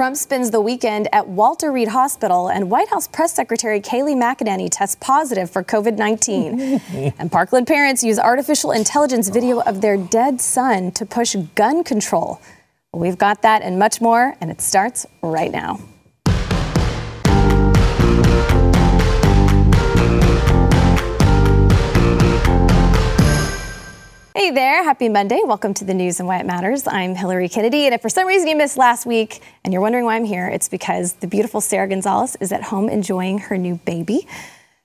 Trump spends the weekend at Walter Reed Hospital, and White House Press Secretary Kayleigh McEnany tests positive for COVID 19. and Parkland parents use artificial intelligence video of their dead son to push gun control. We've got that and much more, and it starts right now. Hey there, happy Monday. Welcome to the news and why it matters. I'm Hillary Kennedy, and if for some reason you missed last week and you're wondering why I'm here, it's because the beautiful Sarah Gonzalez is at home enjoying her new baby.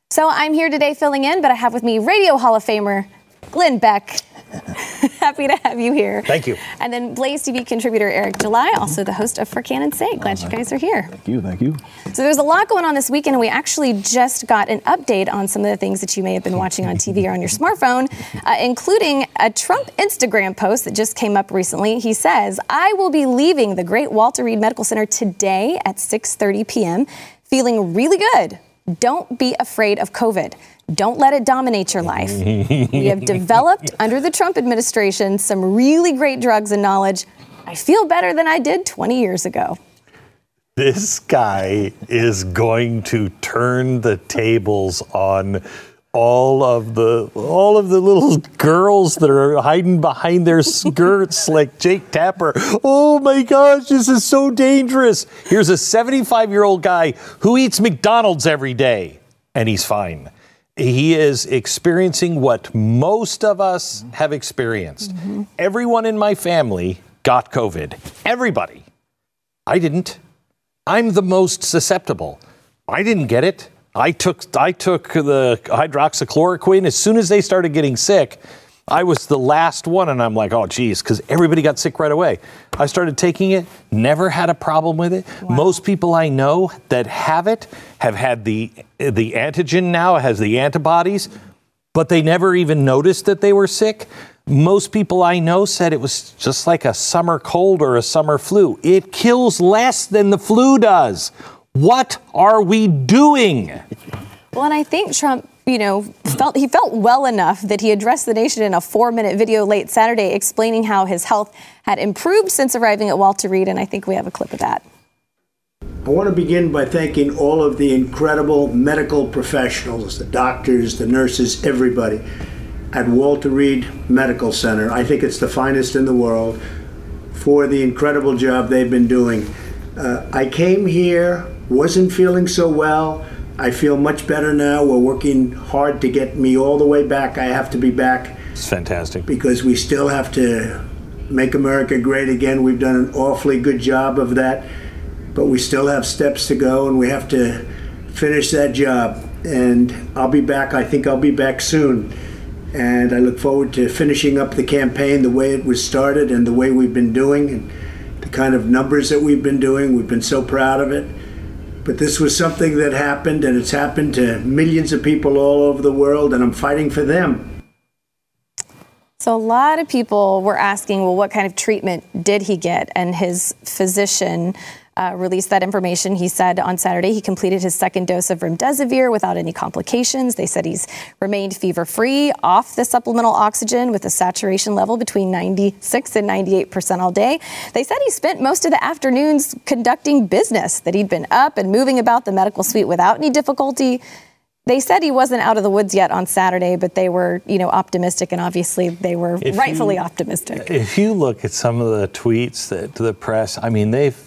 So I'm here today filling in, but I have with me Radio Hall of Famer Glenn Beck. Happy to have you here. Thank you. And then Blaze TV contributor Eric July, also the host of For Canon's Sake. Glad you guys are here. Thank you. Thank you. So there's a lot going on this weekend, and we actually just got an update on some of the things that you may have been watching on TV or on your smartphone, uh, including a Trump Instagram post that just came up recently. He says, "I will be leaving the Great Walter Reed Medical Center today at 6:30 p.m. Feeling really good. Don't be afraid of COVID." Don't let it dominate your life. we have developed under the Trump administration some really great drugs and knowledge. I feel better than I did 20 years ago. This guy is going to turn the tables on all of the all of the little girls that are hiding behind their skirts like Jake Tapper. Oh my gosh, this is so dangerous. Here's a 75 year old guy who eats McDonald's every day and he's fine he is experiencing what most of us have experienced. Mm-hmm. Everyone in my family got COVID. Everybody. I didn't. I'm the most susceptible. I didn't get it. I took I took the hydroxychloroquine as soon as they started getting sick. I was the last one, and I'm like, oh, geez, because everybody got sick right away. I started taking it, never had a problem with it. Wow. Most people I know that have it have had the the antigen now, has the antibodies, but they never even noticed that they were sick. Most people I know said it was just like a summer cold or a summer flu. It kills less than the flu does. What are we doing? Well, and I think Trump you know, felt he felt well enough that he addressed the nation in a four-minute video late Saturday, explaining how his health had improved since arriving at Walter Reed, and I think we have a clip of that. I want to begin by thanking all of the incredible medical professionals, the doctors, the nurses, everybody at Walter Reed Medical Center. I think it's the finest in the world for the incredible job they've been doing. Uh, I came here, wasn't feeling so well I feel much better now. We're working hard to get me all the way back. I have to be back. It's fantastic. Because we still have to make America great again. We've done an awfully good job of that, but we still have steps to go and we have to finish that job. And I'll be back. I think I'll be back soon. And I look forward to finishing up the campaign the way it was started and the way we've been doing and the kind of numbers that we've been doing. We've been so proud of it. But this was something that happened, and it's happened to millions of people all over the world, and I'm fighting for them. So, a lot of people were asking, well, what kind of treatment did he get? And his physician uh, released that information. He said on Saturday he completed his second dose of remdesivir without any complications. They said he's remained fever free, off the supplemental oxygen with a saturation level between 96 and 98 percent all day. They said he spent most of the afternoons conducting business, that he'd been up and moving about the medical suite without any difficulty. They said he wasn't out of the woods yet on Saturday, but they were, you know, optimistic, and obviously they were if rightfully you, optimistic. If you look at some of the tweets that to the press, I mean, they've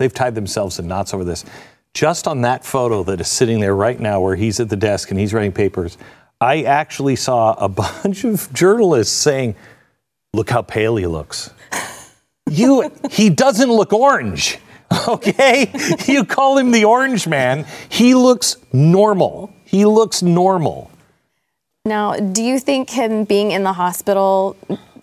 They've tied themselves in knots over this. Just on that photo that is sitting there right now, where he's at the desk and he's writing papers, I actually saw a bunch of journalists saying, "Look how pale he looks." You, he doesn't look orange. Okay, you call him the orange man. He looks normal. He looks normal. Now, do you think him being in the hospital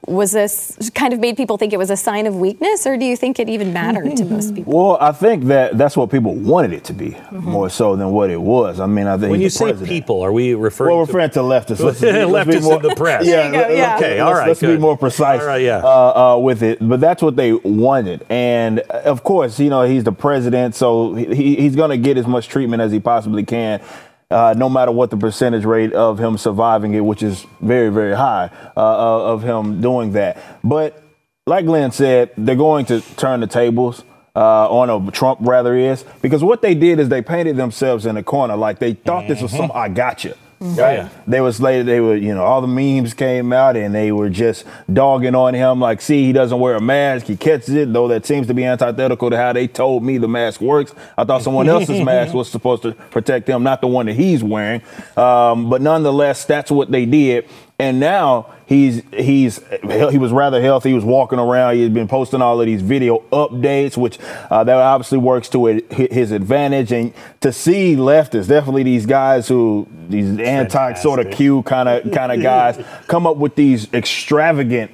was this kind of made people think it was a sign of weakness, or do you think it even mattered to most people? Well, I think that that's what people wanted it to be mm-hmm. more so than what it was. I mean, I think when you say president. people, are we referring? Well, referring to, leftists. Let's, let's leftists more, in the press. Yeah, yeah. Okay, all right. Let's, let's be more precise. All right, yeah. Uh, uh, with it, but that's what they wanted, and uh, of course, you know, he's the president, so he, he's going to get as much treatment as he possibly can uh, no matter what the percentage rate of him surviving it, which is very, very high, uh, uh, of him doing that. But like Glenn said, they're going to turn the tables. uh, on a Trump rather is because what they did is they painted themselves in a corner like they thought mm-hmm. this was some mm-hmm. I gotcha. Mm-hmm. Right? Yeah. They was later they were, you know, all the memes came out and they were just dogging on him like, see, he doesn't wear a mask, he catches it, though that seems to be antithetical to how they told me the mask works. I thought someone else's mask was supposed to protect him, not the one that he's wearing. Um, but nonetheless, that's what they did. And now he's he's he was rather healthy. He was walking around. He had been posting all of these video updates, which uh, that obviously works to his advantage. And to see leftists, definitely these guys who these anti sort of Q kind of kind of guys come up with these extravagant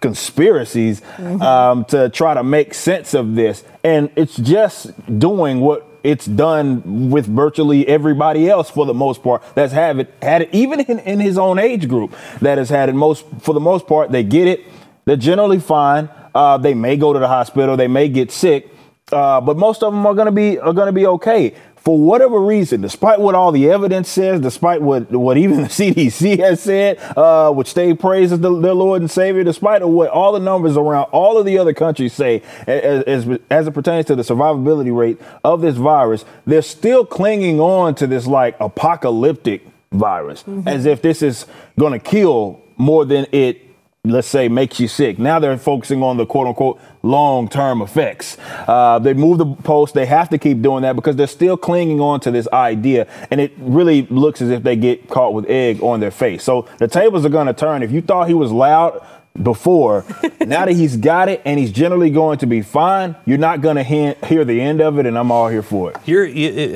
conspiracies mm-hmm. um, to try to make sense of this, and it's just doing what it's done with virtually everybody else for the most part that's have it had it even in, in his own age group that has had it most for the most part they get it they're generally fine uh, they may go to the hospital they may get sick uh, but most of them are going to be are going to be okay for whatever reason, despite what all the evidence says, despite what, what even the CDC has said, uh, which they praises the, their Lord and Savior, despite what all the numbers around all of the other countries say as, as, as it pertains to the survivability rate of this virus, they're still clinging on to this like apocalyptic virus mm-hmm. as if this is going to kill more than it let's say makes you sick. Now they're focusing on the quote unquote long term effects. Uh, they move the post. They have to keep doing that because they're still clinging on to this idea. And it really looks as if they get caught with egg on their face. So the tables are going to turn. If you thought he was loud, before. now that he's got it and he's generally going to be fine, you're not going to hear the end of it, and I'm all here for it. Here,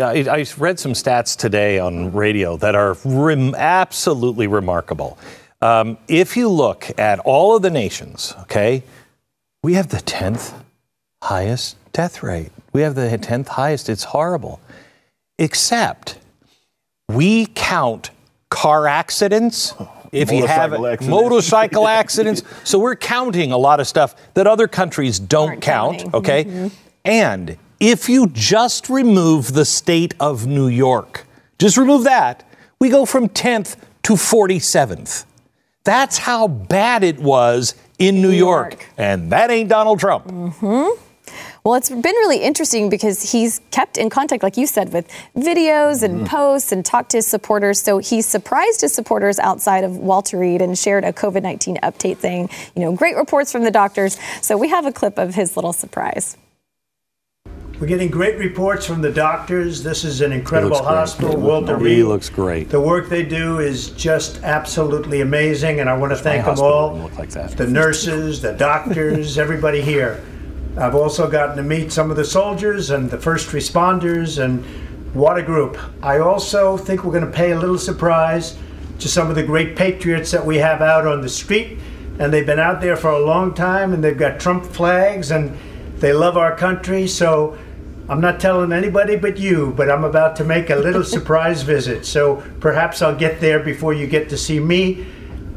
I read some stats today on radio that are rem- absolutely remarkable. Um, if you look at all of the nations, okay, we have the 10th highest death rate. We have the 10th highest. It's horrible. Except we count car accidents. If you have accidents. motorcycle accidents, so we're counting a lot of stuff that other countries don't Aren't count, counting. okay? Mm-hmm. And if you just remove the state of New York, just remove that, we go from 10th to 47th. That's how bad it was in New, New York. York. And that ain't Donald Trump. Mm-hmm. Well, it's been really interesting because he's kept in contact, like you said, with videos and mm. posts and talked to his supporters. So he surprised his supporters outside of Walter Reed and shared a COVID 19 update saying, you know, great reports from the doctors. So we have a clip of his little surprise. We're getting great reports from the doctors. This is an incredible hospital. Walter Reed looks great. The work they do is just absolutely amazing, and I want to thank them all. Like the nurses, the doctors, everybody here. I've also gotten to meet some of the soldiers and the first responders, and what a group. I also think we're going to pay a little surprise to some of the great patriots that we have out on the street, and they've been out there for a long time, and they've got Trump flags, and they love our country. So I'm not telling anybody but you, but I'm about to make a little surprise visit. So perhaps I'll get there before you get to see me.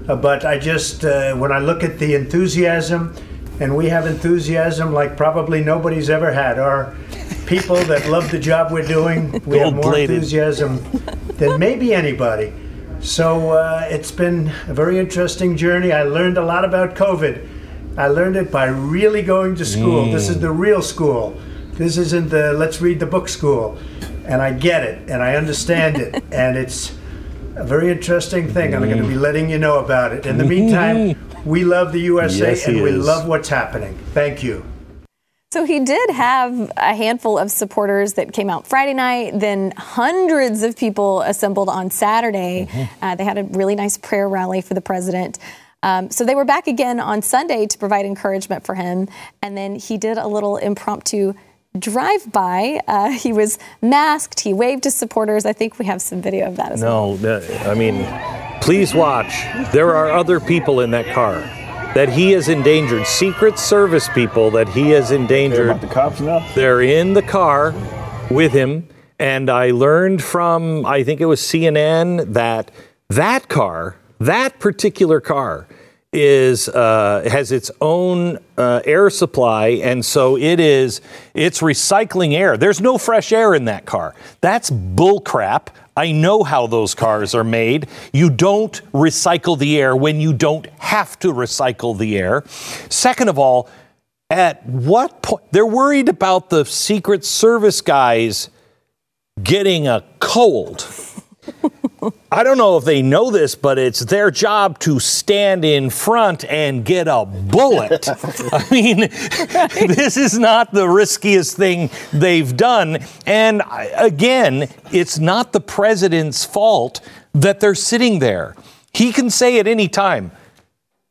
Uh, but I just, uh, when I look at the enthusiasm, and we have enthusiasm like probably nobody's ever had. Our people that love the job we're doing, we have more enthusiasm than maybe anybody. So uh, it's been a very interesting journey. I learned a lot about COVID. I learned it by really going to school. Mm. This is the real school. This isn't the let's read the book school. And I get it and I understand it. and it's a very interesting thing. And I'm going to be letting you know about it. In the meantime, we love the USA yes, and we is. love what's happening. Thank you. So he did have a handful of supporters that came out Friday night. Then hundreds of people assembled on Saturday. Mm-hmm. Uh, they had a really nice prayer rally for the president. Um, so they were back again on Sunday to provide encouragement for him. And then he did a little impromptu drive by. Uh, he was masked. He waved to supporters. I think we have some video of that as no, well. No, I mean, please watch. There are other people in that car that he has endangered. Secret Service people that he has endangered. the cops now? They're in the car with him. And I learned from, I think it was CNN, that that car, that particular car, is uh, has its own uh, air supply, and so it is it's recycling air. There's no fresh air in that car. That's bullcrap. I know how those cars are made. You don't recycle the air when you don't have to recycle the air. Second of all, at what point they're worried about the Secret Service guys getting a cold. I don't know if they know this, but it's their job to stand in front and get a bullet. I mean, this is not the riskiest thing they've done. And again, it's not the president's fault that they're sitting there. He can say at any time,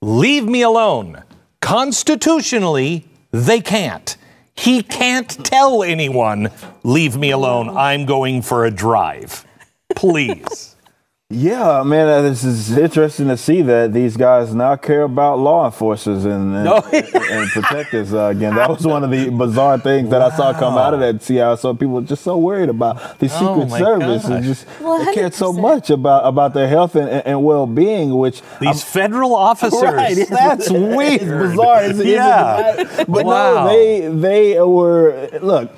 leave me alone. Constitutionally, they can't. He can't tell anyone, leave me alone, I'm going for a drive. Please. Yeah, man, uh, this is interesting to see that these guys now care about law enforcers and and, oh, and protectors. Uh, again, that was one of the bizarre things that wow. I saw come out of that Seattle. So people are just so worried about the oh, Secret oh Service gosh. and just well, they cared so much about about their health and, and well being. Which these I'm, federal officers, right? That's weird, it's bizarre. It's, yeah, it's, but wow. no, they they were look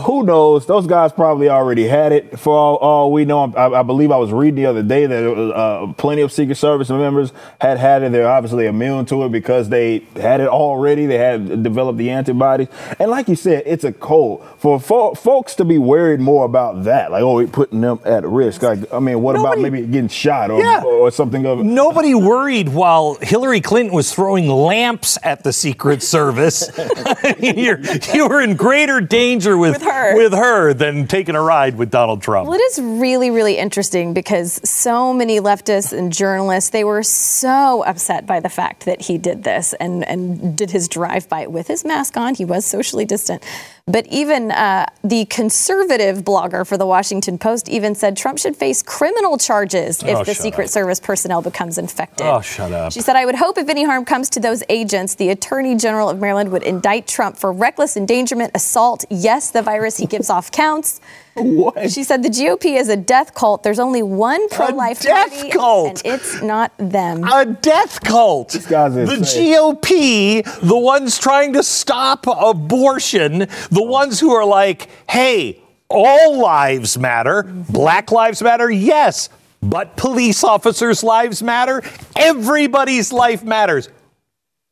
who knows? Those guys probably already had it. For all, all we know, I, I, believe I was reading the other day that uh, plenty of Secret Service members had had it. They're obviously immune to it because they had it already. They had developed the antibodies. And like you said, it's a cold. For fo- folks to be worried more about that, like, oh, we're putting them at risk. Like, I mean, what Nobody, about maybe getting shot or, yeah. or something of Nobody worried while Hillary Clinton was throwing lamps at the Secret Service. you're, you were in greater danger with with her. With her than taking a ride with Donald Trump. Well, it is really, really interesting because so many leftists and journalists, they were so upset by the fact that he did this and, and did his drive-by with his mask on. He was socially distant. But even uh, the conservative blogger for the Washington Post even said Trump should face criminal charges if oh, the Secret up. Service personnel becomes infected. Oh, shut up. She said, I would hope if any harm comes to those agents, the Attorney General of Maryland would indict Trump for reckless endangerment, assault. Yes, the virus he gives off counts. What? She said the GOP is a death cult. There's only one pro-life death party, cult. and it's not them. A death cult. These guys the GOP, the ones trying to stop abortion, the ones who are like, "Hey, all lives matter. Black lives matter. Yes, but police officers' lives matter. Everybody's life matters."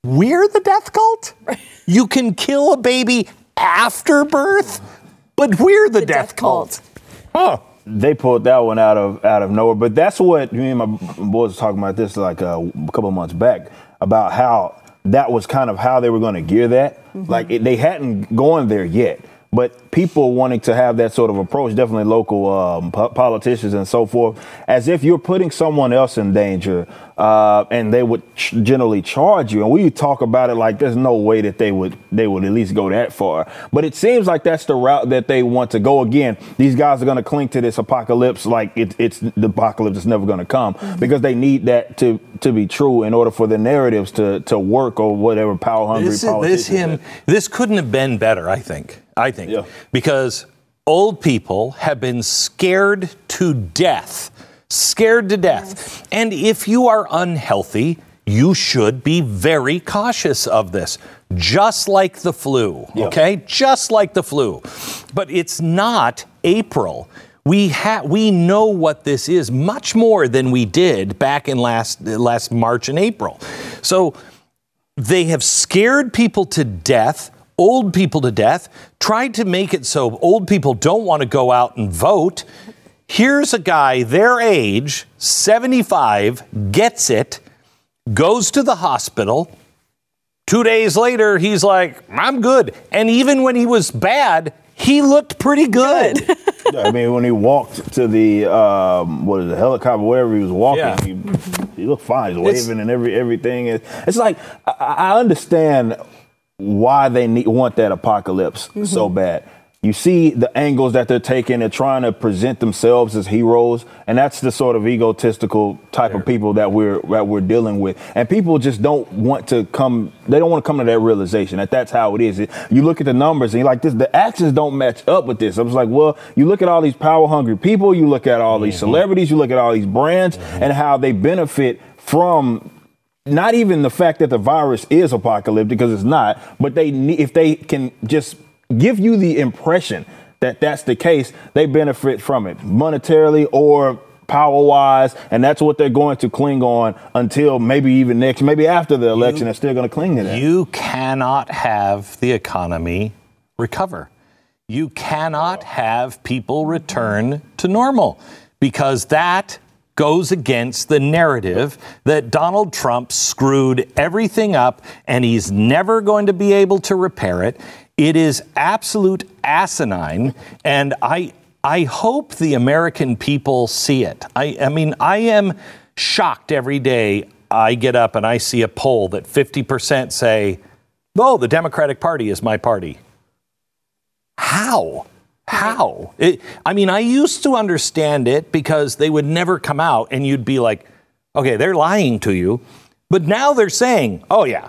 We're the death cult. You can kill a baby after birth. But we're the, the death, death, cult. cult. Huh. They pulled that one out of out of nowhere. But that's what me and my boys were talking about this like uh, a couple months back about how that was kind of how they were going to gear that. Mm-hmm. Like it, they hadn't gone there yet but people wanting to have that sort of approach, definitely local um, po- politicians and so forth, as if you're putting someone else in danger, uh, and they would ch- generally charge you. And we talk about it like there's no way that they would they would at least go that far. But it seems like that's the route that they want to go. Again, these guys are going to cling to this apocalypse like it, it's the apocalypse is never going to come mm-hmm. because they need that to to be true in order for the narratives to to work or whatever power hungry. This, this him. This couldn't have been better. I think. I think. Yeah. Because old people have been scared to death. Scared to death. Yes. And if you are unhealthy, you should be very cautious of this, just like the flu, okay? Just like the flu. But it's not April. We ha- we know what this is much more than we did back in last last March and April. So they have scared people to death old people to death, tried to make it so old people don't want to go out and vote. Here's a guy their age, 75, gets it, goes to the hospital. Two days later, he's like, I'm good. And even when he was bad, he looked pretty good. yeah, I mean, when he walked to the um, what is it, helicopter, wherever he was walking, yeah. he, he, looked fine. He's waving it's, and every everything. It's like I, I understand why they need, want that apocalypse mm-hmm. so bad. You see the angles that they're taking. They're trying to present themselves as heroes, and that's the sort of egotistical type of people that we're that we're dealing with. And people just don't want to come. They don't want to come to that realization that that's how it is. You look at the numbers and you're like, this. The actions don't match up with this. I was like, well, you look at all these power hungry people. You look at all these mm-hmm. celebrities. You look at all these brands mm-hmm. and how they benefit from not even the fact that the virus is apocalyptic because it's not, but they if they can just give you the impression that that's the case, they benefit from it monetarily or power wise, and that's what they're going to cling on until maybe even next, maybe after the election, you, they're still going to cling to that. You cannot have the economy recover. You cannot have people return to normal because that goes against the narrative that Donald Trump screwed everything up and he's never going to be able to repair it. It is absolute asinine, and I I hope the American people see it. I, I mean, I am shocked every day I get up and I see a poll that 50% say, oh, the Democratic Party is my party. How? How? It, I mean, I used to understand it because they would never come out and you'd be like, okay, they're lying to you. But now they're saying, oh, yeah,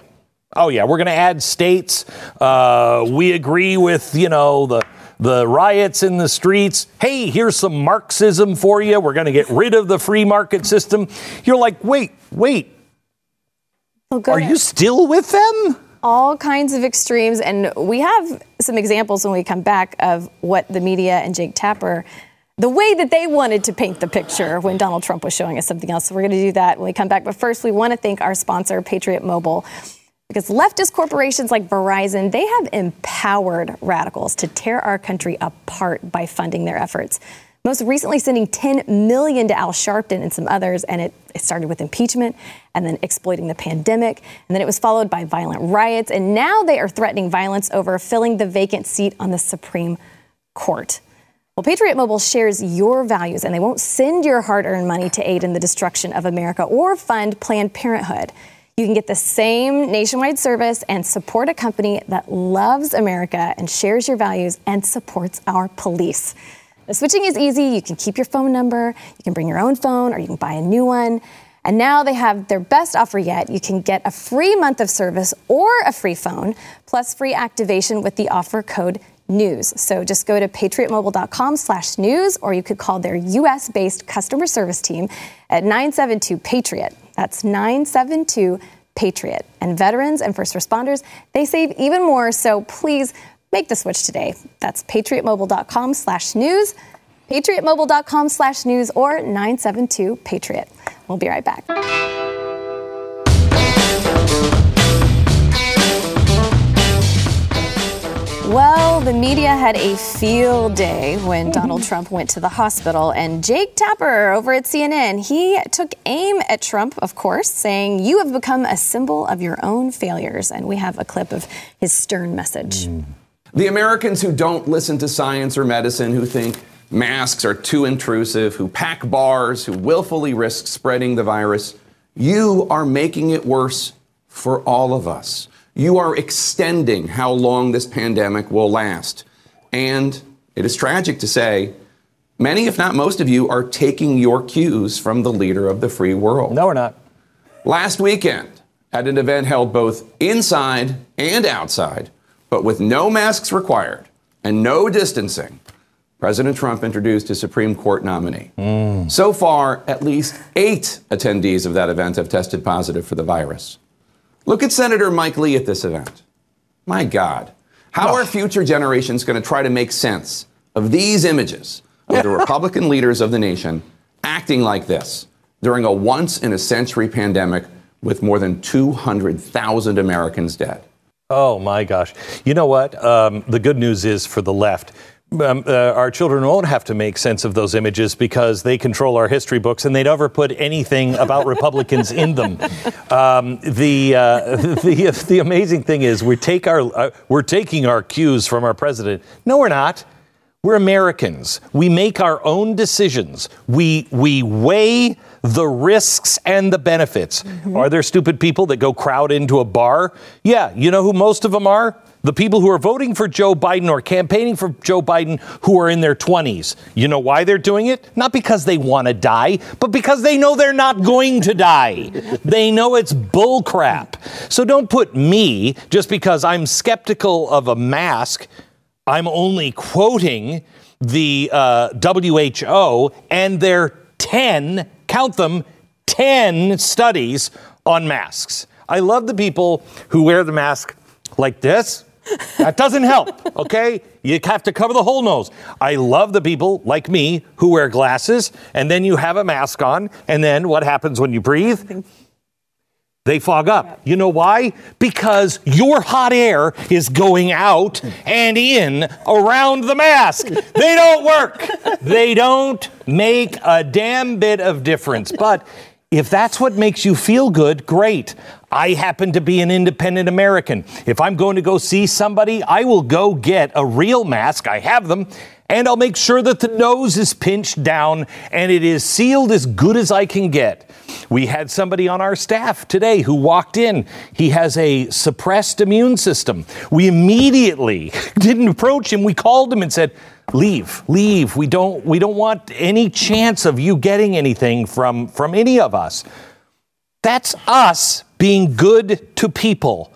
oh, yeah, we're going to add states. Uh, we agree with, you know, the, the riots in the streets. Hey, here's some Marxism for you. We're going to get rid of the free market system. You're like, wait, wait. Well, Are you still with them? All kinds of extremes. And we have some examples when we come back of what the media and Jake Tapper, the way that they wanted to paint the picture when Donald Trump was showing us something else. So we're going to do that when we come back. But first, we want to thank our sponsor, Patriot Mobile. Because leftist corporations like Verizon, they have empowered radicals to tear our country apart by funding their efforts most recently sending 10 million to Al Sharpton and some others, and it, it, started with impeachment and then exploiting the pandemic, and then it was followed by violent riots, and now they are threatening violence over filling the vacant seat on the Supreme Court. Well, Patriot Mobile shares your values, and they won't send your hard-earned money to aid in the destruction of America or fund Planned Parenthood. You can get the same nationwide service and support a company that loves America and shares your values and supports our police. The switching is easy. You can keep your phone number, you can bring your own phone, or you can buy a new one. And now they have their best offer yet. You can get a free month of service or a free phone, plus free activation with the offer code news. So just go to patriotmobile.com slash news, or you could call their U.S. based customer service team at 972 Patriot. That's 972 Patriot. And veterans and first responders, they save even more. So please Make the switch today. That's patriotmobile.com slash news, patriotmobile.com slash news, or 972 Patriot. We'll be right back. Well, the media had a field day when Donald Trump went to the hospital, and Jake Tapper over at CNN, he took aim at Trump, of course, saying, "You have become a symbol of your own failures." And we have a clip of his stern message. Mm. The Americans who don't listen to science or medicine, who think masks are too intrusive, who pack bars, who willfully risk spreading the virus, you are making it worse for all of us. You are extending how long this pandemic will last. And it is tragic to say, many, if not most of you, are taking your cues from the leader of the free world. No, we're not. Last weekend, at an event held both inside and outside, but with no masks required and no distancing, President Trump introduced his Supreme Court nominee. Mm. So far, at least eight attendees of that event have tested positive for the virus. Look at Senator Mike Lee at this event. My God, how are future generations going to try to make sense of these images of the Republican leaders of the nation acting like this during a once in a century pandemic with more than 200,000 Americans dead? Oh my gosh. You know what? Um, the good news is for the left. Um, uh, our children won't have to make sense of those images because they control our history books and they never put anything about Republicans in them. Um, the, uh, the the amazing thing is we take our uh, we're taking our cues from our president. No, we're not. We're Americans. We make our own decisions. We, we weigh the risks and the benefits. Mm-hmm. Are there stupid people that go crowd into a bar? Yeah, you know who most of them are? The people who are voting for Joe Biden or campaigning for Joe Biden who are in their 20s. You know why they're doing it? Not because they want to die, but because they know they're not going to die. they know it's bullcrap. So don't put me, just because I'm skeptical of a mask, I'm only quoting the uh, WHO and their 10, count them, 10 studies on masks. I love the people who wear the mask like this That doesn't help, okay? You have to cover the whole nose. I love the people like me who wear glasses, and then you have a mask on, and then what happens when you breathe? They fog up. You know why? Because your hot air is going out and in around the mask. They don't work. They don't make a damn bit of difference. But if that's what makes you feel good, great. I happen to be an independent American. If I'm going to go see somebody, I will go get a real mask. I have them. And I'll make sure that the nose is pinched down and it is sealed as good as I can get. We had somebody on our staff today who walked in. He has a suppressed immune system. We immediately didn't approach him. We called him and said, leave leave we don't we don't want any chance of you getting anything from from any of us that's us being good to people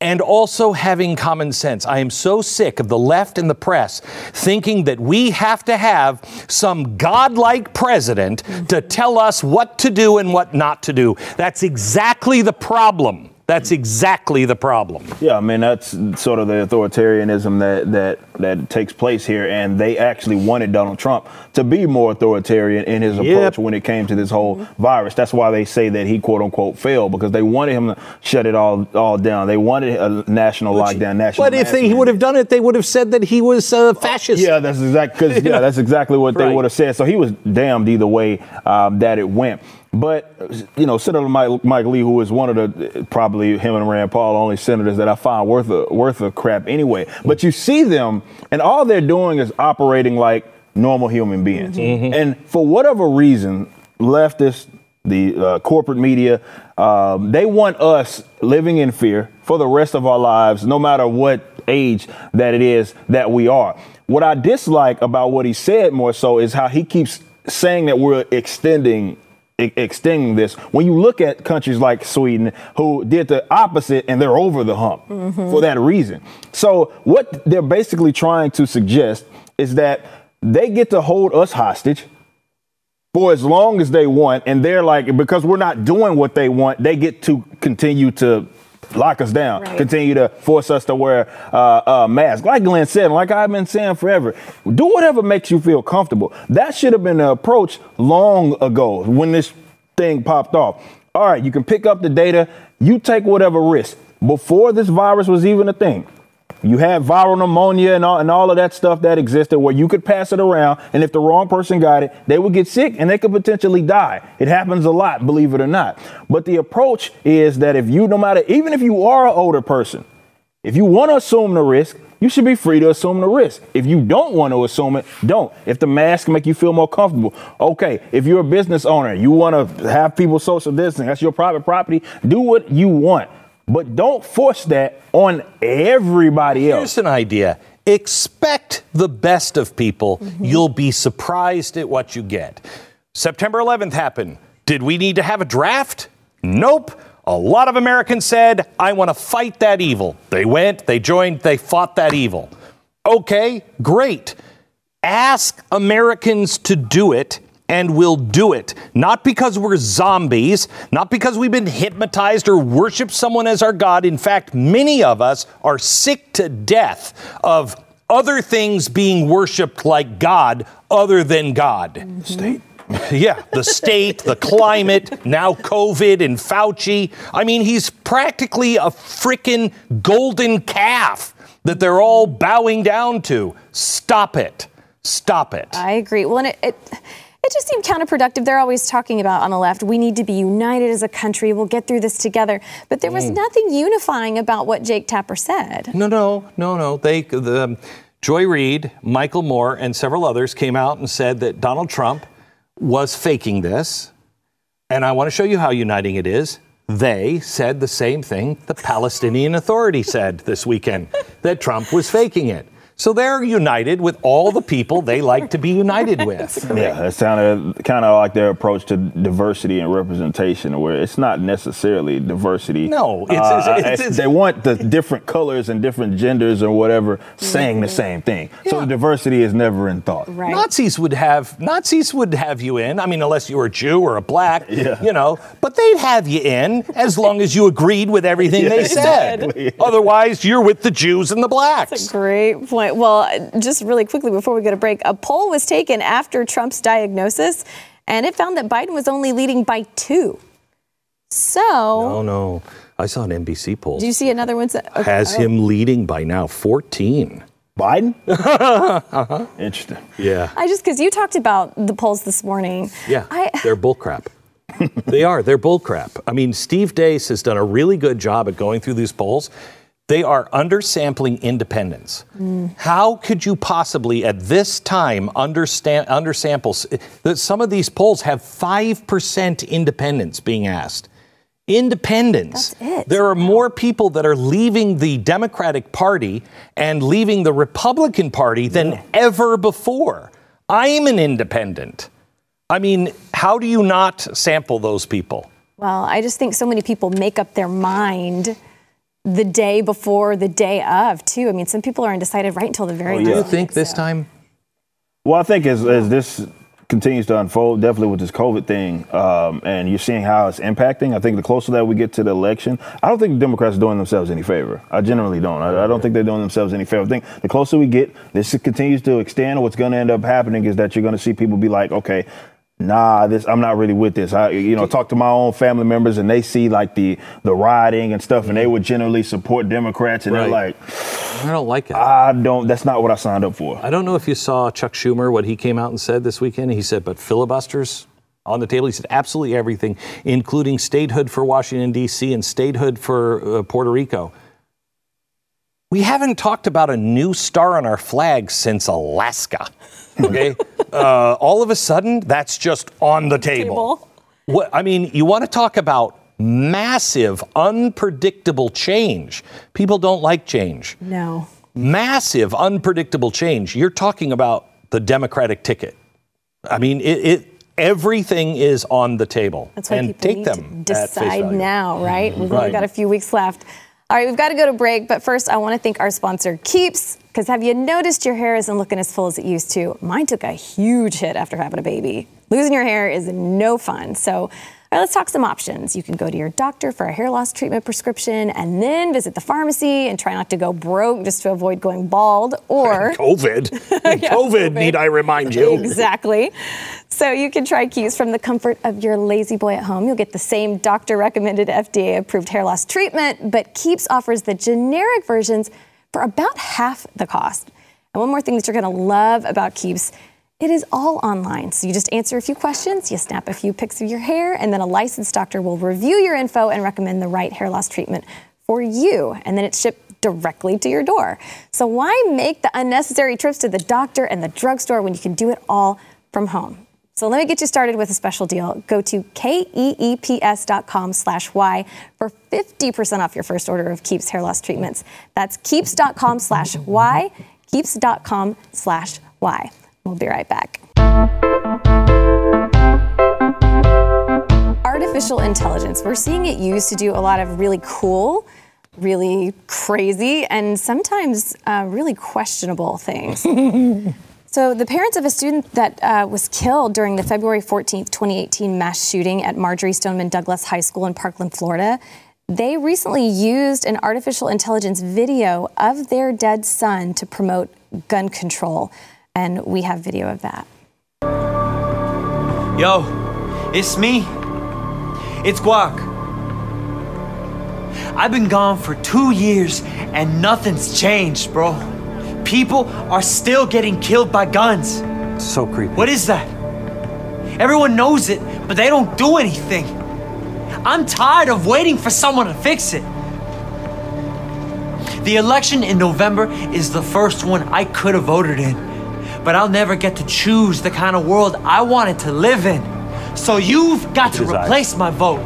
and also having common sense. I am so sick of the left and the press thinking that we have to have some godlike president to tell us what to do and what not to do. That's exactly the problem. That's exactly the problem. Yeah, I mean that's sort of the authoritarianism that that that takes place here, and they actually wanted Donald Trump to be more authoritarian in his approach when it came to this whole virus. That's why they say that he quote unquote failed because they wanted him to shut it all all down. They wanted a national Which, lockdown. National. But if they, he would have done it, they would have said that he was a fascist. Yeah, that's exactly because yeah, that's exactly what right. they would have said. So he was damned either way um, that it went. But you know, Senator Mike, Mike, Lee, who is one of the probably him and Rand Paul only senators that I find worth a worth a crap anyway. But you see them, and all they're doing is operating like normal human beings. Mm-hmm. And for whatever reason, leftists, the uh, corporate media, um, they want us living in fear for the rest of our lives, no matter what age that it is that we are. What I dislike about what he said more so is how he keeps saying that we're extending extending this. When you look at countries like Sweden who did the opposite and they're over the hump mm-hmm. for that reason. So what they're basically trying to suggest is that they get to hold us hostage for as long as they want and they're like because we're not doing what they want, they get to continue to lock us down, right. continue to force us to wear uh, a mask. Like Glenn said, like I've been saying forever, do whatever makes you feel comfortable. That should have been the approach long ago when this thing popped off. All right, you can pick up the data, you take whatever risk. Before this virus was even a thing, you had viral pneumonia and all, and all of that stuff that existed where you could pass it around. And if the wrong person got it, they would get sick and they could potentially die. It happens a lot, believe it or not. But the approach is that if you, no matter, even if you are an older person, if you want to assume the risk, you should be free to assume the risk. If you don't want to assume it, don't. If the mask make you feel more comfortable, okay. If you're a business owner, you want to have people social distancing, that's your private property, do what you want. But don't force that on everybody else. Here's an idea. Expect the best of people. Mm-hmm. You'll be surprised at what you get. September 11th happened. Did we need to have a draft? Nope. A lot of Americans said, I want to fight that evil. They went, they joined, they fought that evil. Okay, great. Ask Americans to do it and we'll do it. Not because we're zombies, not because we've been hypnotized or worship someone as our God. In fact, many of us are sick to death of other things being worshiped like God other than God. Mm-hmm. State. yeah, the state, the climate, now COVID and Fauci. I mean, he's practically a freaking golden calf that they're all bowing down to. Stop it. Stop it. I agree. Well, and it, it it just seemed counterproductive. They're always talking about on the left, we need to be united as a country. We'll get through this together. But there was mm. nothing unifying about what Jake Tapper said. No, no, no, no. They, the, um, Joy Reid, Michael Moore, and several others came out and said that Donald Trump was faking this. And I want to show you how uniting it is. They said the same thing the Palestinian Authority said this weekend that Trump was faking it. So they're united with all the people they like to be united with. Yeah, it sounded kind of like their approach to diversity and representation, where it's not necessarily diversity. No, it's, Uh, it's, it's, it's- they want the different colors and different genders or whatever saying the same thing. So Yeah. the diversity is never in thought. Right. Nazis would have Nazis would have you in. I mean, unless you were a Jew or a black, Yeah. you know. But they'd have you in as long as you agreed with everything they said. exactly. Otherwise, you're with the Jews and the blacks. A Great point. Well, just really quickly before we go to break, a poll was taken after Trump's diagnosis, and it found that Biden was only leading by two. So, Oh no, I saw an NBC poll. do you see another one? Okay. Has Oh. him leading by now 14. Biden? Uh-huh. Interesting. Yeah. I just because you talked about the polls this morning. Yeah, I, they're bullcrap. they are. They're bullcrap. I mean, Steve Deace has done a really good job at going through these polls. They are undersampling independents. Mm. How could you possibly, at this time, understand undersample? That some of these polls have five percent independents being asked. Independence. That's it. There are more people that are leaving the Democratic Party and leaving the Republican Party than ever before. I'm an independent. I mean, how do you not sample those people? well, I just think so many people make up their mind the day before, the day of, too. I mean, some people are undecided right until the very Oh, end. yeah. Do you think this time? Well, I think as, as this continues to unfold, definitely with this COVID thing, um, and you're seeing how it's impacting, I think the closer that we get to the election, I don't think the Democrats are doing themselves any favor. I generally don't. I, I don't think they're doing themselves any favor. I think the closer we get, this continues to extend. What's going to end up happening is that you're going to see people be like, okay, nah, this I'm not really with this. I you know talk to my own family members and they see like the the rioting and stuff, and they would generally support Democrats, and they're like, I don't like it. I don't. That's not what I signed up for. I don't know if you saw Chuck Schumer, what he came out and said this weekend. He said, but filibusters on the table. He said absolutely everything, including statehood for Washington, D.C., and statehood for uh, Puerto Rico. We haven't talked about a new star on our flag since Alaska. Okay? uh, all of a sudden, that's just on the table. Table. What, I mean, you want to talk about massive, unpredictable change. People don't like change No. massive, unpredictable change. You're talking about the Democratic ticket. I mean, it, it everything is on the table, That's why and people take need them to decide now, right? We've only Right. got a few weeks left. All right, we've got to go to break, but first I want to thank our sponsor, Keeps, because have you noticed your hair isn't looking as full as it used to? Mine took a huge hit after having a baby. Losing your hair is no fun. So, all right, let's talk some options. You can go to your doctor for a hair loss treatment prescription and then visit the pharmacy and try not to go broke just to avoid going bald or COVID, COVID, COVID. Need I remind you? Exactly. So you can try Keeps from the comfort of your lazy boy at home. You'll get the same doctor recommended FDA approved hair loss treatment, but Keeps offers the generic versions for about half the cost. And one more thing that you're going to love about Keeps. It is all online. So you just answer a few questions, you snap a few pics of your hair, and then a licensed doctor will review your info and recommend the right hair loss treatment for you. And then it's shipped directly to your door. So why make the unnecessary trips to the doctor and the drugstore when you can do it all from home? So let me get you started with a special deal. Go to keeps.com slash Y for 50% off your first order of Keeps hair loss treatments. That's keeps.com slash Y, keeps.com slash Y. We'll be right back. Artificial intelligence. We're seeing it used to do a lot of really cool, really crazy, and sometimes uh, really questionable things. So, the parents of a student that uh, was killed during the February 14th, 2018 mass shooting at Marjory Stoneman Douglas High School in Parkland, Florida, they recently used an artificial intelligence video of their dead son to promote gun control. And we have video of that. Yo, it's me. It's Guac. I've been gone for two years and nothing's changed, bro. People are still getting killed by guns. So creepy. What is that? Everyone knows it, but they don't do anything. I'm tired of waiting for someone to fix it. The election in November is the first one I could have voted in, but I'll never get to choose the kind of world I wanted to live in. So you've got to replace my vote.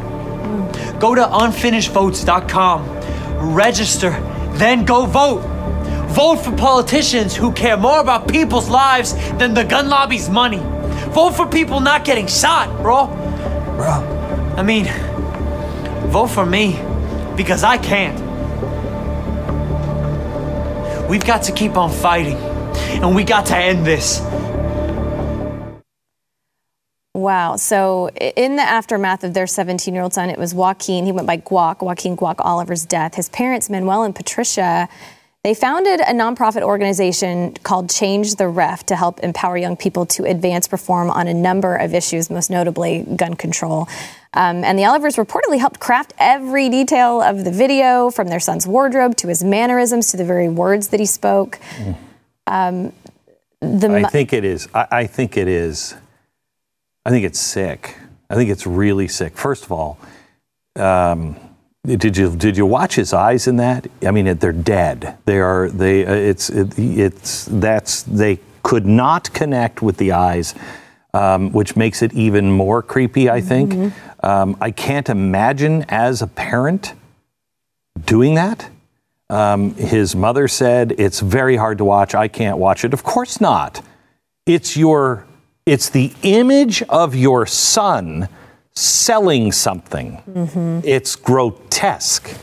Go to unfinishedvotes.com, register, then go vote. Vote for politicians who care more about people's lives than the gun lobby's money. Vote for people not getting shot, bro. Bro. I mean, vote for me because I can't. We've got to keep on fighting, and we got to end this. Wow. So, in the aftermath of their 17 year old son, it was Joaquin. He went by Guac, Joaquin Guac Oliver's death. His parents, Manuel and Patricia, they founded a nonprofit organization called Change the Ref to help empower young people to advance reform on a number of issues, most notably gun control. Um, and the Olivers reportedly helped craft every detail of the video, from their son's wardrobe to his mannerisms to the very words that he spoke. Um, I think it is. I, I think it is I think it's sick. I think it's really sick. First of all, um, did you did you watch his eyes in that? I mean, they're dead. They are they. Uh, it's it, it's that's they could not connect with the eyes, um, which makes it even more creepy. I think. Mm-hmm. Um, I can't imagine as a parent doing that. Um, his mother said it's very hard to watch. I can't watch it. Of course not. It's your it's the image of your son selling something. Mm-hmm. It's grotesque.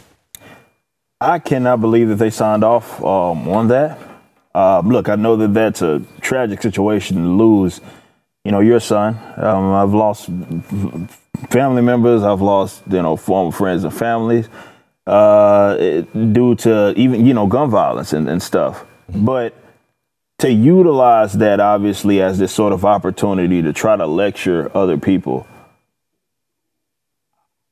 I cannot believe that they signed off um, on that. Uh, look, I know that that's a tragic situation to lose, you know, your son. Um, I've lost family members. I've lost, you know, former friends and families uh, due to even, you know, gun violence and, and stuff. Mm-hmm. But to utilize that obviously as this sort of opportunity to try to lecture other people.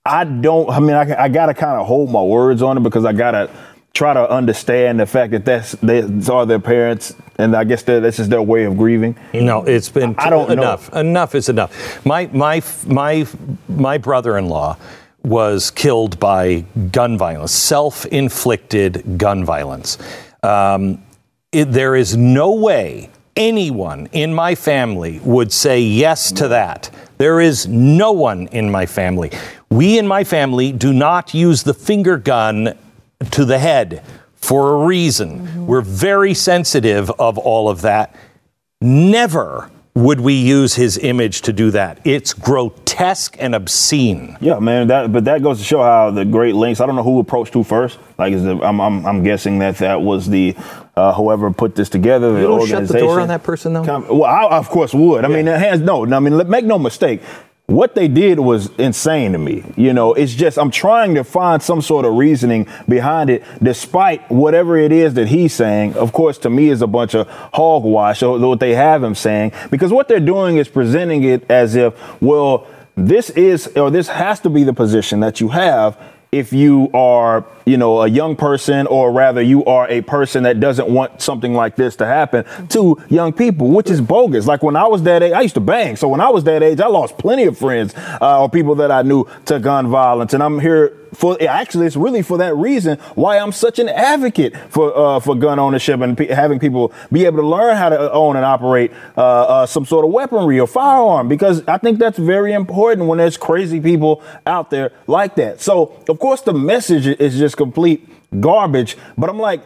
I don't, I mean, I, I got to kind of hold my words on it because I got to try to understand the fact that that's, they are their parents. And I guess that's just their way of grieving. No, it's been I don't enough. Know. Enough is enough. My my my my brother-in-law was killed by gun violence, self-inflicted gun violence. Um, it, there is no way anyone in my family would say yes to that. There is no one in my family. We in my family do not use the finger gun to the head for a reason. Mm-hmm. We're very sensitive of all of that. Never would we use his image to do that? It's grotesque and obscene. Yeah, man. That, but that goes to show how the great lengths. I don't know who approached who first. Like, the, I'm, I'm, I'm, guessing that that was the uh, whoever put this together. The you don't shut the door on that person, though. Well, I, of course would. I yeah. mean, hands no. I mean, make no mistake what they did was insane to me. You know, it's just I'm trying to find some sort of reasoning behind it, despite whatever it is that he's saying. Of course, to me, is a bunch of hogwash. What they have him saying, because what they're doing is presenting it as if, well, this is or this has to be the position that you have if you are, you know, a young person, or rather, you are a person that doesn't want something like this to happen to young people, which is bogus. Like when I was that age, I used to bang. So when I was that age, I lost plenty of friends uh, or people that I knew to gun violence. And I'm here for actually it's really for that reason why I'm such an advocate for uh, for gun ownership and having people be able to learn how to own and operate uh, uh, some sort of weaponry or firearm because I think that's very important when there's crazy people out there like that. So of course the message is just complete garbage, but I'm like,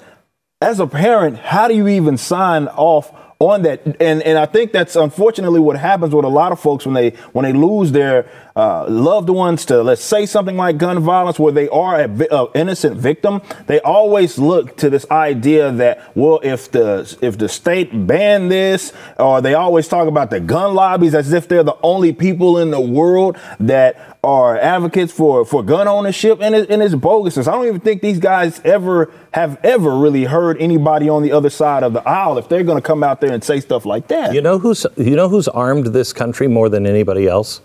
as a parent, how do you even sign off on that? And and I think that's unfortunately what happens with a lot of folks when they when they lose their uh, loved ones to let's say something like gun violence where they are an innocent victim they always look to this idea that well if the if the state banned this or they always talk about the gun lobbies as if they're the only people in the world that are advocates for for gun ownership and, it, and it's bogus i don't even think these guys ever have ever really heard anybody on the other side of the aisle if they're going to come out there and say stuff like that you know who's you know who's armed this country more than anybody else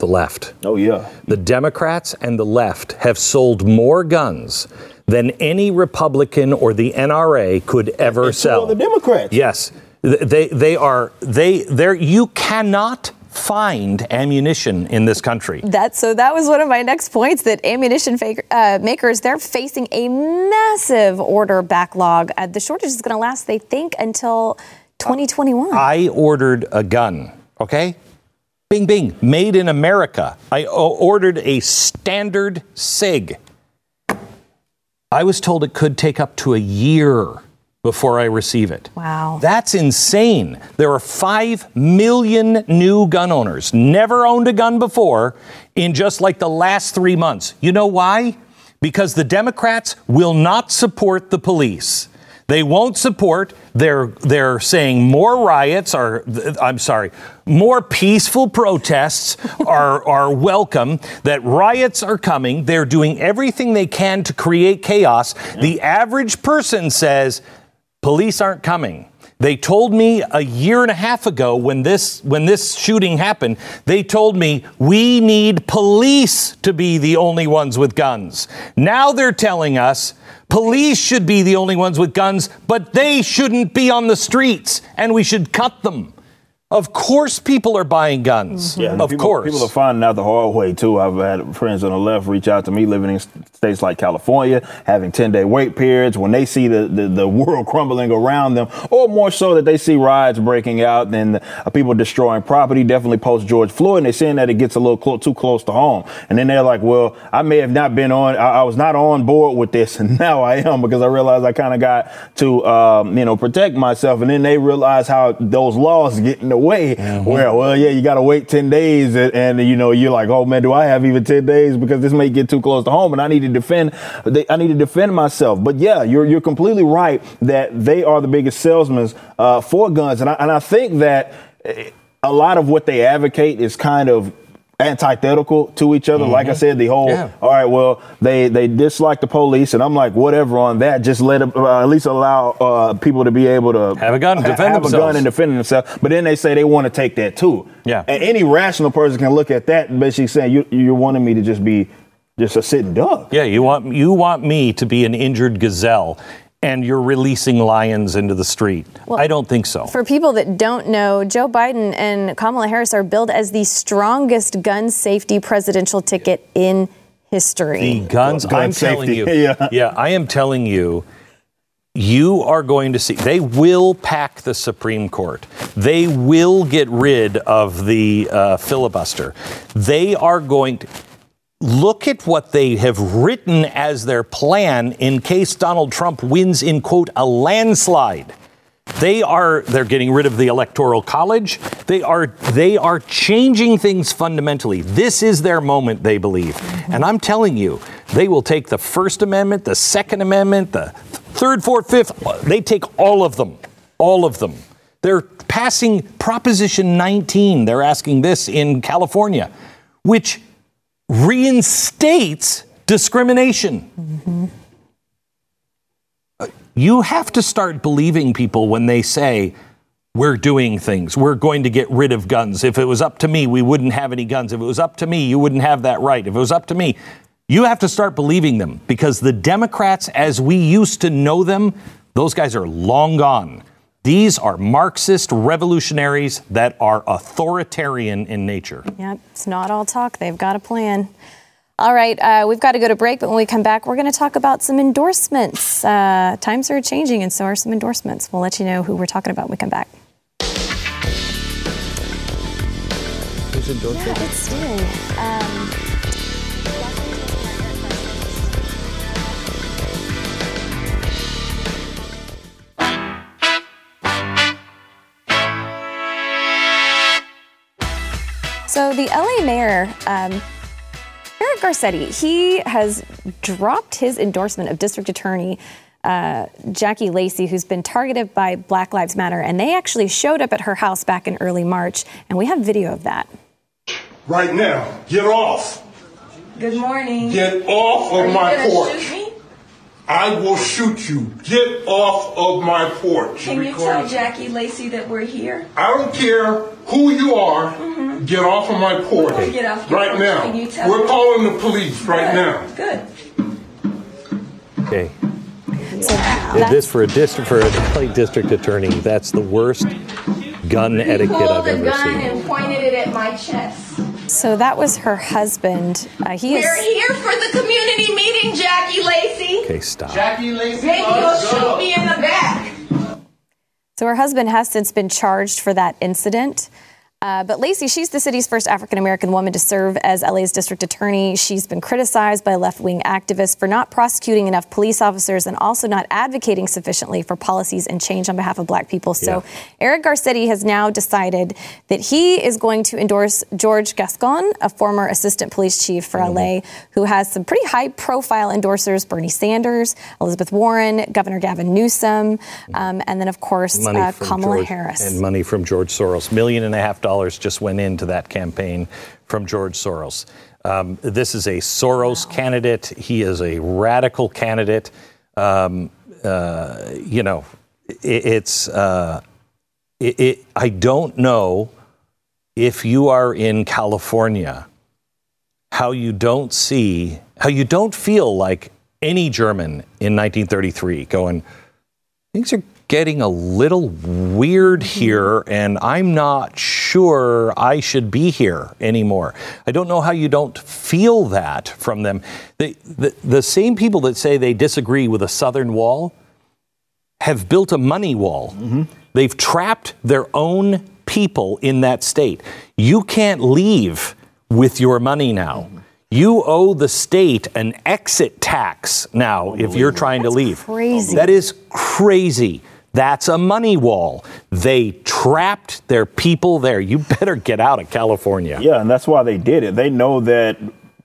the left. Oh, yeah. The Democrats and the left have sold more guns than any Republican or the NRA could ever and sell. the Democrats. Yes. They, they are, they, they're, you cannot find ammunition in this country. That so that was one of my next points. That ammunition faker, uh, makers they're facing a massive order backlog. Uh, the shortage is going to last, they think, until 2021. I ordered a gun. Okay, Bing, bing, made in America. I ordered a standard SIG. I was told it could take up to a year before I receive it. Wow. That's insane. There are 5 million new gun owners, never owned a gun before, in just like the last three months. You know why? Because the Democrats will not support the police. They won't support. They're they're saying more riots are. I'm sorry, more peaceful protests are are welcome. That riots are coming. They're doing everything they can to create chaos. The average person says police aren't coming. They told me a year and a half ago when this when this shooting happened, they told me we need police to be the only ones with guns. Now they're telling us police should be the only ones with guns, but they shouldn't be on the streets and we should cut them. Of course, people are buying guns. Yeah, of people, course. People are finding out the hard way, too. I've had friends on the left reach out to me living in states like California, having 10 day wait periods. When they see the, the, the, world crumbling around them, or more so that they see riots breaking out and uh, people destroying property, definitely post George Floyd, and they're saying that it gets a little clo- too close to home. And then they're like, well, I may have not been on, I, I was not on board with this, and now I am because I realized I kind of got to, um, you know, protect myself. And then they realize how those laws get in the way. Mm-hmm where, well, yeah, you got to wait 10 days. And, and, you know, you're like, oh, man, do I have even 10 days? Because this may get too close to home and I need to defend, I need to defend myself. But yeah, you're, you're completely right that they are the biggest salesmen uh, for guns. And I, and I think that eh, a lot of what they advocate is kind of antithetical to each other. Mm-hmm. Like I mm-hmm. said, the whole yeah. all right, well, they they dislike the police, and I'm like, whatever on that. Just let it, uh, at least allow uh, people to be able to have a gun, defend have themselves. a gun and defend themselves. But then they say they want to take that too. Yeah, and any rational person can look at that and basically saying you you're wanting me to just be just a sitting duck. Yeah, you want you want me to be an injured gazelle and you're releasing lions into the street. Well, I don't think so. For people that don't know, Joe Biden and Kamala Harris are billed as the strongest gun safety presidential ticket in history. The guns, gun I'm safety. telling you. yeah. yeah, I am telling you. You are going to see, they will pack the Supreme Court. They will get rid of the uh, filibuster. They are going to, look at what they have written as their plan in case Donald Trump wins in quote a landslide. They are they're getting rid of the electoral college. They are they are changing things fundamentally. This is their moment, they believe. And I'm telling you, they will take the First Amendment, the Second Amendment, the third, fourth, fifth, they take all of them. All of them. They're passing Proposition 19. They're asking this in California, which reinstates discrimination. Mm-hmm. You have to start believing people when they say, we're doing things. We're going to get rid of guns. If it was up to me, we wouldn't have any guns. If it was up to me, you wouldn't have that right. If it was up to me, you have to start believing them because the Democrats, as we used to know them, those guys are long gone. These are Marxist revolutionaries that are authoritarian in nature. Yeah, it's not all talk. They've got a plan. All right, uh, we've got to go to break, but when we come back, we're going to talk about some endorsements. Uh, times are changing, and so are some endorsements. We'll let you know who we're talking about when we come back. Who's endorsing? Yeah, it's still. Um, So the LA mayor, um, Eric Garcetti, he has dropped his endorsement of District Attorney uh, Jackie Lacey, who's been targeted by Black Lives Matter, and they actually showed up at her house back in early March, and we have video of that. Right now, get off. Good morning. Get off of my porch. I will shoot you. Get off of my porch. Can you tell Jackie Lacey that we're here? I don't care who you are. Mm-hmm. Get off of my porch. Get off right porch. now. We're calling the police right now. Good. Okay. So this for a district for a LA district attorney, that's the worst gun he etiquette I've ever seen. Pulled the gun and pointed it at my chest. So that was her husband. Uh, he We're is... here for the community meeting, Jackie Lacey. Okay, stop. Jackie Lacey. Then you'll shoot me in the back. So her husband has since been charged for that incident. Uh, but Lacey, she's the city's first African American woman to serve as LA's district attorney. She's been criticized by left wing activists for not prosecuting enough police officers and also not advocating sufficiently for policies and change on behalf of black people. So Yeah. Eric Garcetti has now decided that he is going to endorse George Gascon, a former assistant police chief for LA, who has some pretty high profile endorsers Bernie Sanders, Elizabeth Warren, Governor Gavin Newsom, um, and then, of course, uh, Kamala George- Harris. And money from George Soros. Million and a half dollars just went into that campaign from George Soros. Um, this is a Soros candidate. He is a radical candidate. Um, uh, you know, it, it's. Uh, it, it, I don't know if you are in California how you don't see, how you don't feel like any German in 1933 going, things are getting a little weird here, and I'm not sure I should be here anymore. I don't know how you don't feel that from them. The, the, the same people that say they disagree with a southern wall have built a money wall. Mm-hmm. They've trapped their own people in that state. You can't leave with your money now. Mm-hmm. You owe the state an exit tax now if you're trying to leave. crazy. That is crazy. That's a money wall. They trapped their people there. You better get out of California. Yeah, and that's why they did it. They know that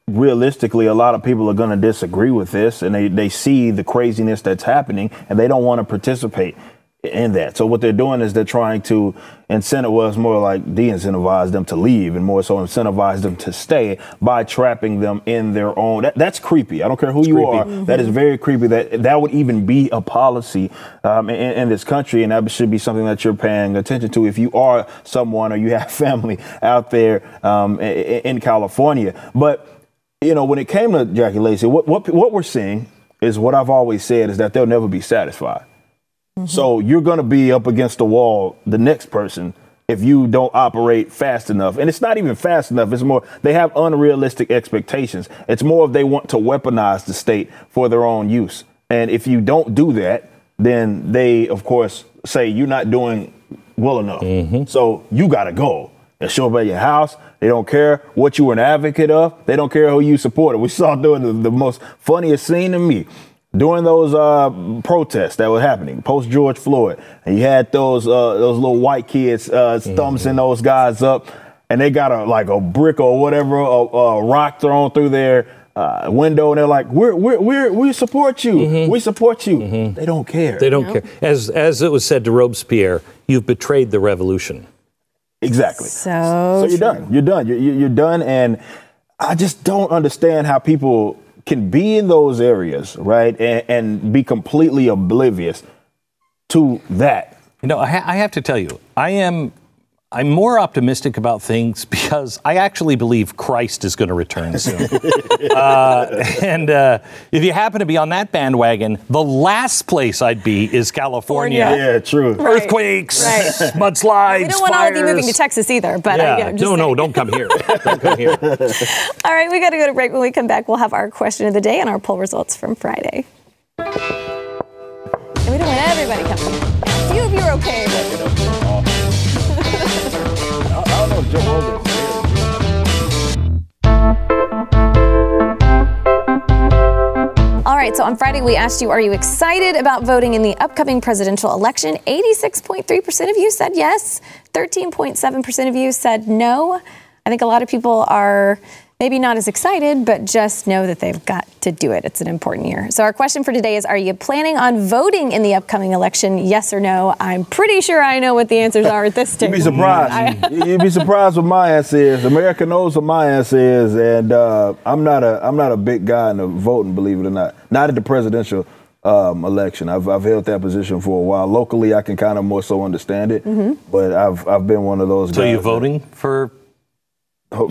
realistically, a lot of people are going to disagree with this, and they, they see the craziness that's happening, and they don't want to participate in that. So what they're doing is they're trying to incentivize, more like de-incentivize them to leave, and more so incentivize them to stay by trapping them in their own. That, that's creepy. I don't care who you creepy. are. That is very creepy. That that would even be a policy um, in, in this country, and that should be something that you're paying attention to if you are someone or you have family out there um, i- i- in California. But you know, when it came to Jackie Lacey, what what what we're seeing is what I've always said is that they'll never be satisfied. So you're going to be up against the wall, the next person, if you don't operate fast enough. And it's not even fast enough. It's more, they have unrealistic expectations. It's more of they want to weaponize the state for their own use. And if you don't do that, then they, of course, say you're not doing well enough. Mm-hmm. So you got to go. They show up at your house. They don't care what you were an advocate of. They don't care who you supported. We saw doing the, the most funniest scene to me during those uh, protests that were happening post George Floyd, and you had those uh, those little white kids uh, thumbsing those guys up, and they got a like a brick or whatever, a, a rock thrown through their uh, window, and they're like, "We're we we we support you, we support you." They don't care. They don't care. As, as it was said to Robespierre, you've betrayed the revolution. Exactly. So, So you're done. You're done. You're, you're you're done. And I just don't understand how people can be in those areas, right, and, and be completely oblivious to that. You know, I, ha- I have to tell you, I am. I'm more optimistic about things because I actually believe Christ is going to return soon. uh, and uh, if you happen to be on that bandwagon, the last place I'd be is California. California. Yeah, true. Right. Earthquakes, Right. mudslides. we don't want all of you moving to. Texas either, but Yeah. I, yeah, I'm just no, no, don't come here. Don't come here. All right, we got to go to break. When we come back, we'll have our question of the day and our poll results from Friday. And we don't want everybody coming. A few of you are okay. but- so on Friday we asked you, are you excited about voting in the upcoming presidential election? 86.3% of you said yes, 13.7% of you said no. I think a lot of people are maybe not as excited, but just know that they've got to do it. It's an important year. So our question for today is, are you planning on voting in the upcoming election? Yes or no? I'm pretty sure I know what the answers are at this You'd be surprised. You'd be surprised what my answer is. America knows what my answer is, and uh, I'm not a I'm not a big guy in the voting, believe it or not. Not at the presidential um, election. I've I've held that position for a while. Locally, I can kind of more so understand it, but I've I've been one of those. So guys you that- voting for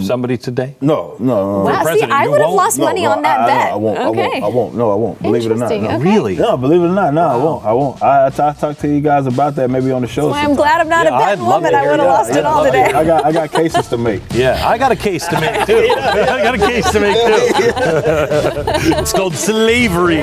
somebody today? No, no, no. Wow, see, president, I you would have won't? lost No, money no, on that I, I- bet. I, won't. okay. I won't. I won't. No, I won't. Believe it or not. Interesting. No. Okay. Really? No, believe it or not, no, I won't. I won't. I, I, t- I talk to you guys about that maybe on the show. Well, I'm sometime. glad I'm not Yeah, a I'd betting love to woman. I hear would have that. lost it all I'd love to today. I got I got cases to make. Yeah, I got a case to make too. I got a case to make too. it's called slavery.